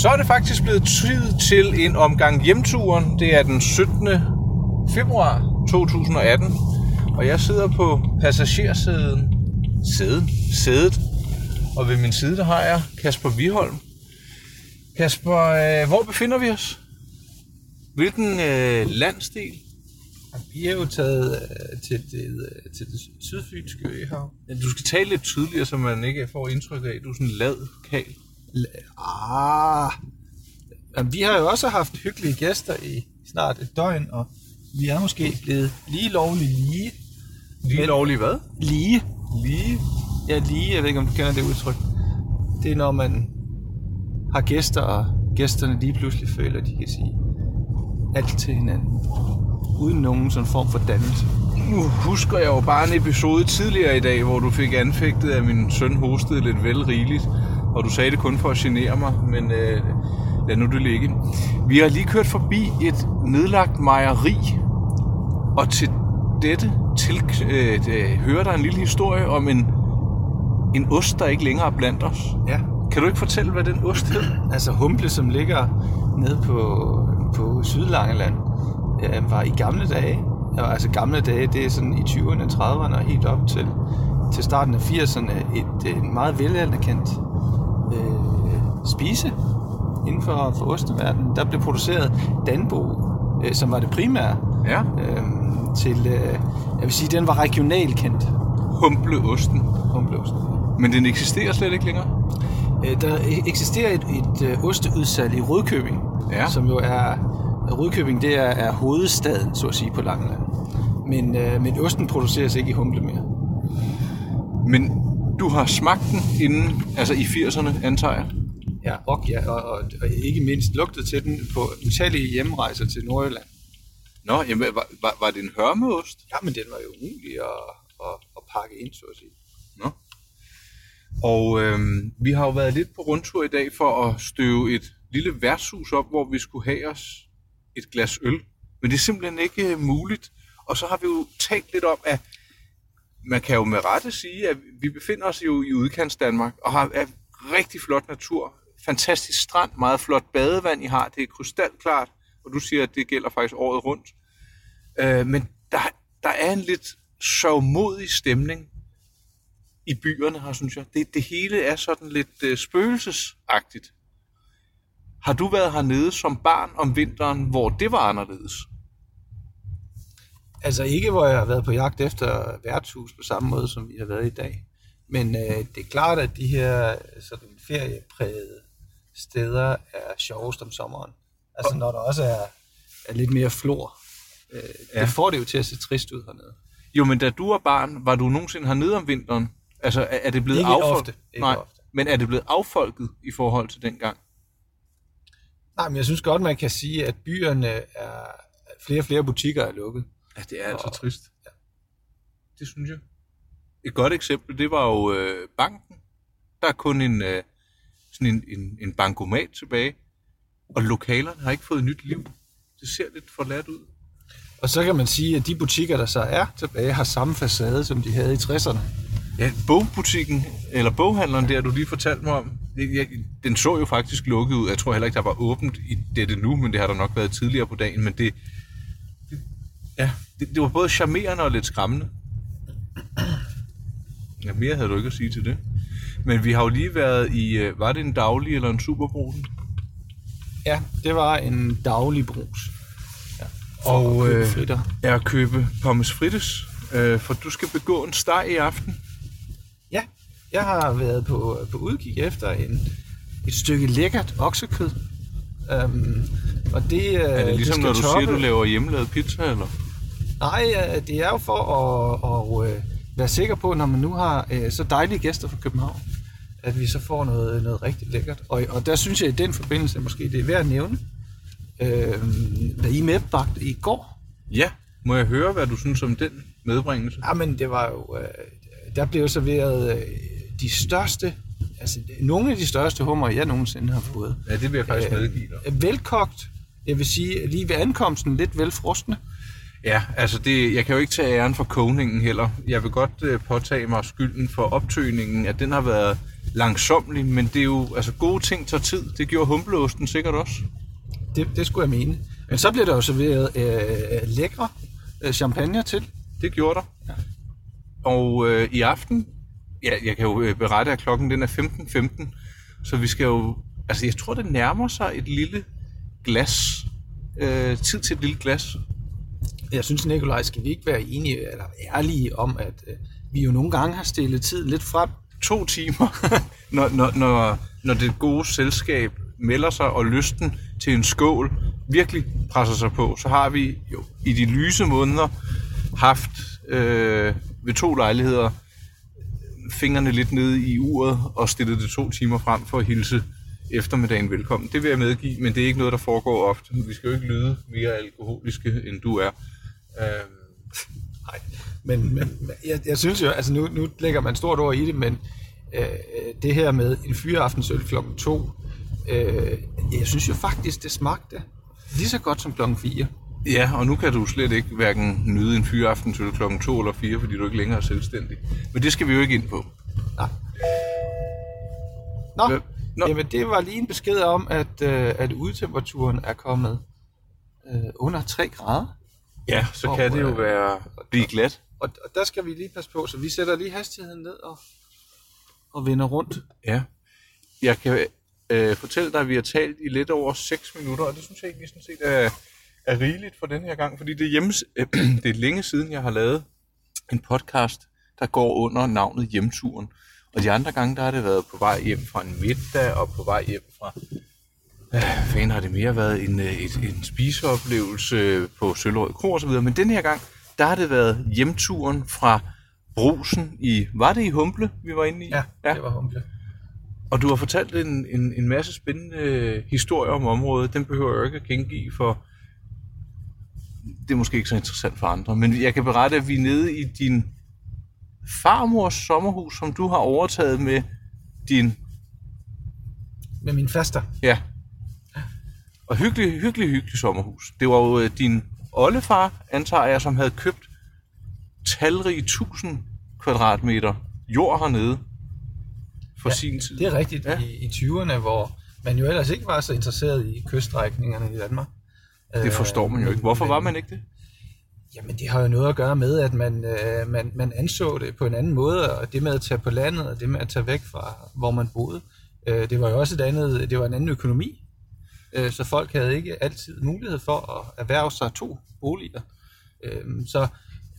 Så er det faktisk blevet tid til en omgang hjemturen. Det er den 17. februar 2018, og jeg sidder på passagersæden, sæden, sædet, og ved min side der har jeg Kasper Viholm. Kasper, øh, hvor befinder vi os? Hvilken øh, landsdel? Vi er jo taget øh, til, det, øh, til det sydfynske øhav. Ja, Du skal tale lidt tydeligere, så man ikke får indtryk af, at du er sådan en lad kal. Ah, Jamen, vi har jo også haft hyggelige gæster i snart et døgn, og vi er måske blevet lige lovligt lige. Lige Men- lovlig hvad? Lige? Lige? Ja, lige. Jeg ved ikke, om du kender det udtryk. Det er, når man har gæster, og gæsterne lige pludselig føler, at de kan sige alt til hinanden. Uden nogen sådan form for dannelse. Nu husker jeg jo bare en episode tidligere i dag, hvor du fik anfægtet, at min søn hostede lidt vel rigeligt. Og du sagde det kun for at genere mig, men øh, lad nu det ligge. Vi har lige kørt forbi et nedlagt mejeri, og til dette til, øh, øh, hører der en lille historie om en, en ost, der ikke længere er blandt os. Ja. Kan du ikke fortælle, hvad den ost hed? Altså Humble, som ligger nede på, på Sydlangeland, øh, var i gamle dage, altså gamle dage, det er sådan i 20'erne, 30'erne og helt op til, til starten af 80'erne, et, et meget velanerkendt øh, spise inden for, for osteverdenen. Der blev produceret Danbo, øh, som var det primære, Ja. øh, til, øh, jeg vil sige, den var regionalt kendt, Humpleosten. Humbleosten. Men den eksisterer slet ikke længere. Øh, Der eksisterer et, et øh, osteudsalg i Rødkøbing, Ja. som jo er... Rødkøbing, det er, er hovedstaden, så at sige, på Langeland. Men, øh, men osten produceres ikke i Humble mere. Men du har smagt den inden, altså i 80'erne, antager jeg. Ja, og, ja, og, og, og ikke mindst lugtet til den på utallige hjemrejser til Nordjylland. Nå, jamen, var, var, var det en hørmeost? Ja, men den var jo umulig at, at, at pakke ind, så at sige. Nå. Og øhm, vi har jo været lidt på rundtur i dag for at støve et lille værtshus op, hvor vi skulle have os et glas øl. Men det er simpelthen ikke øh, muligt. Og så har vi jo talt lidt om, at man kan jo med rette sige, at vi befinder os jo i udkants Danmark og har er rigtig flot natur. Fantastisk strand, meget flot badevand I har. Det er krystalklart, og du siger, at det gælder faktisk året rundt. Øh, men der, der er en lidt sørgmodig stemning i byerne her, synes jeg. Det, det hele er sådan lidt øh, spøgelsesagtigt. Har du været hernede som barn om vinteren, hvor det var anderledes? Altså ikke, hvor jeg har været på jagt efter værtshus på samme måde, som vi har været i dag. Men øh, det er klart, at de her øh, sådan ferieprægede steder er sjovest om sommeren. Altså når der også er, er lidt mere flor. Øh, Ja. Det får det jo til at se trist ud hernede. Jo, men da du var barn, var du nogensinde hernede om vinteren? Altså, er, er det blevet Ikke affolket? ofte, ikke Nej, ofte. men er det blevet affolket i forhold til dengang? Nej, men jeg synes godt, man kan sige, at byerne er flere og flere butikker er lukket. Ja, det er altså Og- trist. Ja. Det synes jeg. Et godt eksempel, det var jo øh, banken. Der er kun en, øh, sådan en, en, en bankomat tilbage, og lokalerne har ikke fået nyt liv. Det ser lidt forladt ud. Og så kan man sige, at de butikker, der så er tilbage, har samme facade, som de havde i 60'erne. Ja, bogbutikken, eller boghandleren der, du lige fortalte mig om, jeg, den så jo faktisk lukket ud. Jeg tror heller ikke, der var åbent i dette nu, men det har der nok været tidligere på dagen. Men det, det ja, det, det var både charmerende og lidt skræmmende. Ja, mere havde du ikke at sige til det. Men vi har jo lige været i, øh, var det en daglig eller en superbrusen? Ja, det var en daglig brus. Ja, Og, øh. Er at købe pommes frites, øh, for du skal begå en steg i aften. Ja, jeg har været på, på udkig efter en, et stykke lækkert oksekød. Um, og det, Er det ligesom, skal når du toppe... siger, du laver hjemmelavet pizza, eller? Nej, øh, det er jo for at, at øh, være sikker på, når man nu har øh, så dejlige gæster fra København, at vi så får noget, noget rigtig lækkert. Og, og der synes jeg i den forbindelse, måske det er værd at nævne, øh, hvad I medbragte i går. Ja. Må jeg høre, hvad du synes om den medbringelse? Jamen, det var jo... Øh, der blev serveret øh, de største, altså nogle af de største hummer, jeg nogensinde har fået. Ja, det vil jeg faktisk Øh, medgive dig. Velkogt, jeg vil sige lige ved ankomsten lidt velfrostende. Ja, altså det, jeg kan jo ikke tage æren for kogningen heller. Jeg vil godt øh, påtage mig skylden for optøningen, at den har været langsomlig, men det er jo, altså gode ting tager tid. Det gjorde humleosten sikkert også. Det, det skulle jeg mene. Men så bliver der jo serveret øh, lækre øh, champagne til. Det gjorde der. Ja. Og øh, i aften, ja, jeg kan jo øh, berette, at klokken den er 15.15, så vi skal jo, altså jeg tror, det nærmer sig et lille glas, øh, tid til et lille glas. Jeg synes, Nikolaj, skal vi ikke være enige eller ærlige om, at øh, vi jo nogle gange har stillet tiden lidt frem. To timer, når, når, når, når det gode selskab melder sig, og lysten til en skål virkelig presser sig på, så har vi jo i de lyse måneder haft øh, ved to lejligheder fingrene lidt nede i uret og stillet det to timer frem for at hilse eftermiddagen velkommen. Det vil jeg medgive, men det er ikke noget, der foregår ofte. Vi skal jo ikke lyde mere alkoholiske, end du er. Øh, Nej, men, men jeg, jeg synes jo, altså nu, nu lægger man stort ord i det, men øh, det her med en fyraftensøl klokken to, øh, jeg synes jo faktisk, det smagte lige så godt som klokken 4. Ja, og nu kan du slet ikke hverken nyde en fyreaften til klokken 2 eller 4, fordi du ikke længere er selvstændig. Men det skal vi jo ikke ind på. Nej. Nå, Nå. Nå. jamen det var lige en besked om, at, øh, at udetemperaturen er kommet øh, under 3 grader. Ja, så Og, kan det jo øh, være blive glat. Og, og der skal vi lige passe på, så vi sætter lige hastigheden ned og, og vender rundt. Ja. Jeg kan øh, fortælle dig, at vi har talt i lidt over 6 minutter, og det synes jeg egentlig sådan set er, er rigeligt for den her gang, fordi det er, hjemmes, øh, det er længe siden, jeg har lavet en podcast, der går under navnet Hjemturen. Og de andre gange, der har det været på vej hjem fra en middag, og på vej hjem fra... Øh, fanden har det mere været en, øh, et, en spiseoplevelse på Søllerød Kro og så videre. Men den her gang, der har det været hjemturen fra Brusen i... Var det i Humble, vi var inde i? Ja, ja. det var humble. Og du har fortalt en, en, en masse spændende øh, historier om området. Den behøver jeg ikke at gengive, for det er måske ikke så interessant for andre. Men jeg kan berette, at vi er nede i din farmors sommerhus, som du har overtaget med din... Med min faster. Ja. Og hyggelig, hyggelig, hyggelig sommerhus. Det var jo øh, din oldefar, antager jeg, som havde købt talrige tusind kvadratmeter jord hernede for ja, sin tid. Det er rigtigt Ja. i, i 20'erne, hvor man jo ellers ikke var så interesseret i kyststrækningerne i Danmark. Det forstår man jo ikke. Hvorfor var man ikke det? Jamen, det har jo noget at gøre med, at man, øh, man, man anså det på en anden måde, og det med at tage på landet, og det med at tage væk fra, hvor man boede, øh, det var jo også et andet, det var en anden økonomi. Øh, så folk havde ikke altid mulighed for at erhverve sig to boliger. Øh, så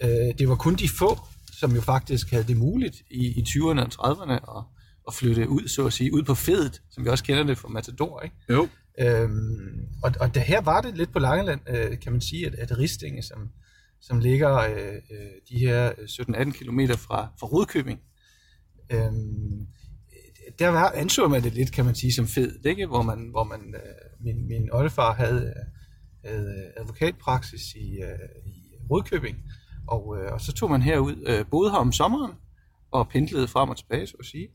øh, det var kun de få, som jo faktisk havde det muligt i, i 20'erne og 30'erne at, at flytte ud, så at sige, ud på fedet, som vi også kender det fra Matador, ikke? Jo. Øhm, og, og der her var det lidt på Langeland, øh, kan man sige, at, at Ristinge, som, som ligger øh, øh, de her 17-18 km fra, fra Rudkøbing, øhm, der var, anså man det lidt, kan man sige, som fed, ikke? hvor man, hvor man øh, min, min oldefar havde, øh, havde advokatpraksis i, øh, i Rudkøbing, og, øh, og så tog man herud, øh, boede her om sommeren, og pendlede frem og tilbage, så at sige.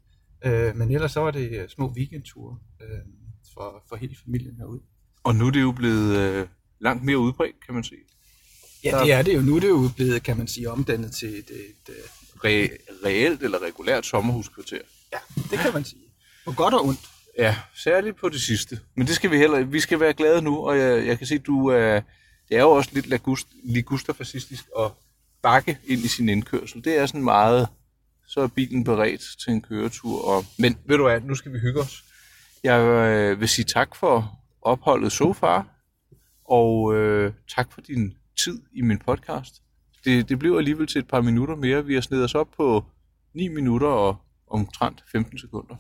Øh, men ellers så var det øh, små weekendture øh, for, for hele familien herude. Og nu er det jo blevet øh, langt mere udbredt, kan man sige. Ja, det er det jo. Nu er det jo blevet, kan man sige, omdannet til et, et, et Re- reelt eller regulært sommerhuskvarter ja, det kan man sige. På godt og ondt. Ja, særligt på det sidste. Men det skal vi heller Vi skal være glade nu, og jeg, jeg kan se, at du er... Det er jo også lidt lagust, ligustafascistisk at bakke ind i sin indkørsel. Det er sådan meget... Så er bilen beredt til en køretur. Og, men ved du hvad, nu skal vi hygge os. Jeg øh, vil sige tak for opholdet so far, og øh, tak for din tid i min podcast. Det, det blev alligevel til et par minutter mere. Vi har snedet os op på 9 minutter og omtrent 15 sekunder.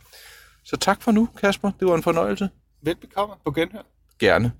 Så tak for nu, Kasper. Det var en fornøjelse. Velbekomme på genhør. Gerne.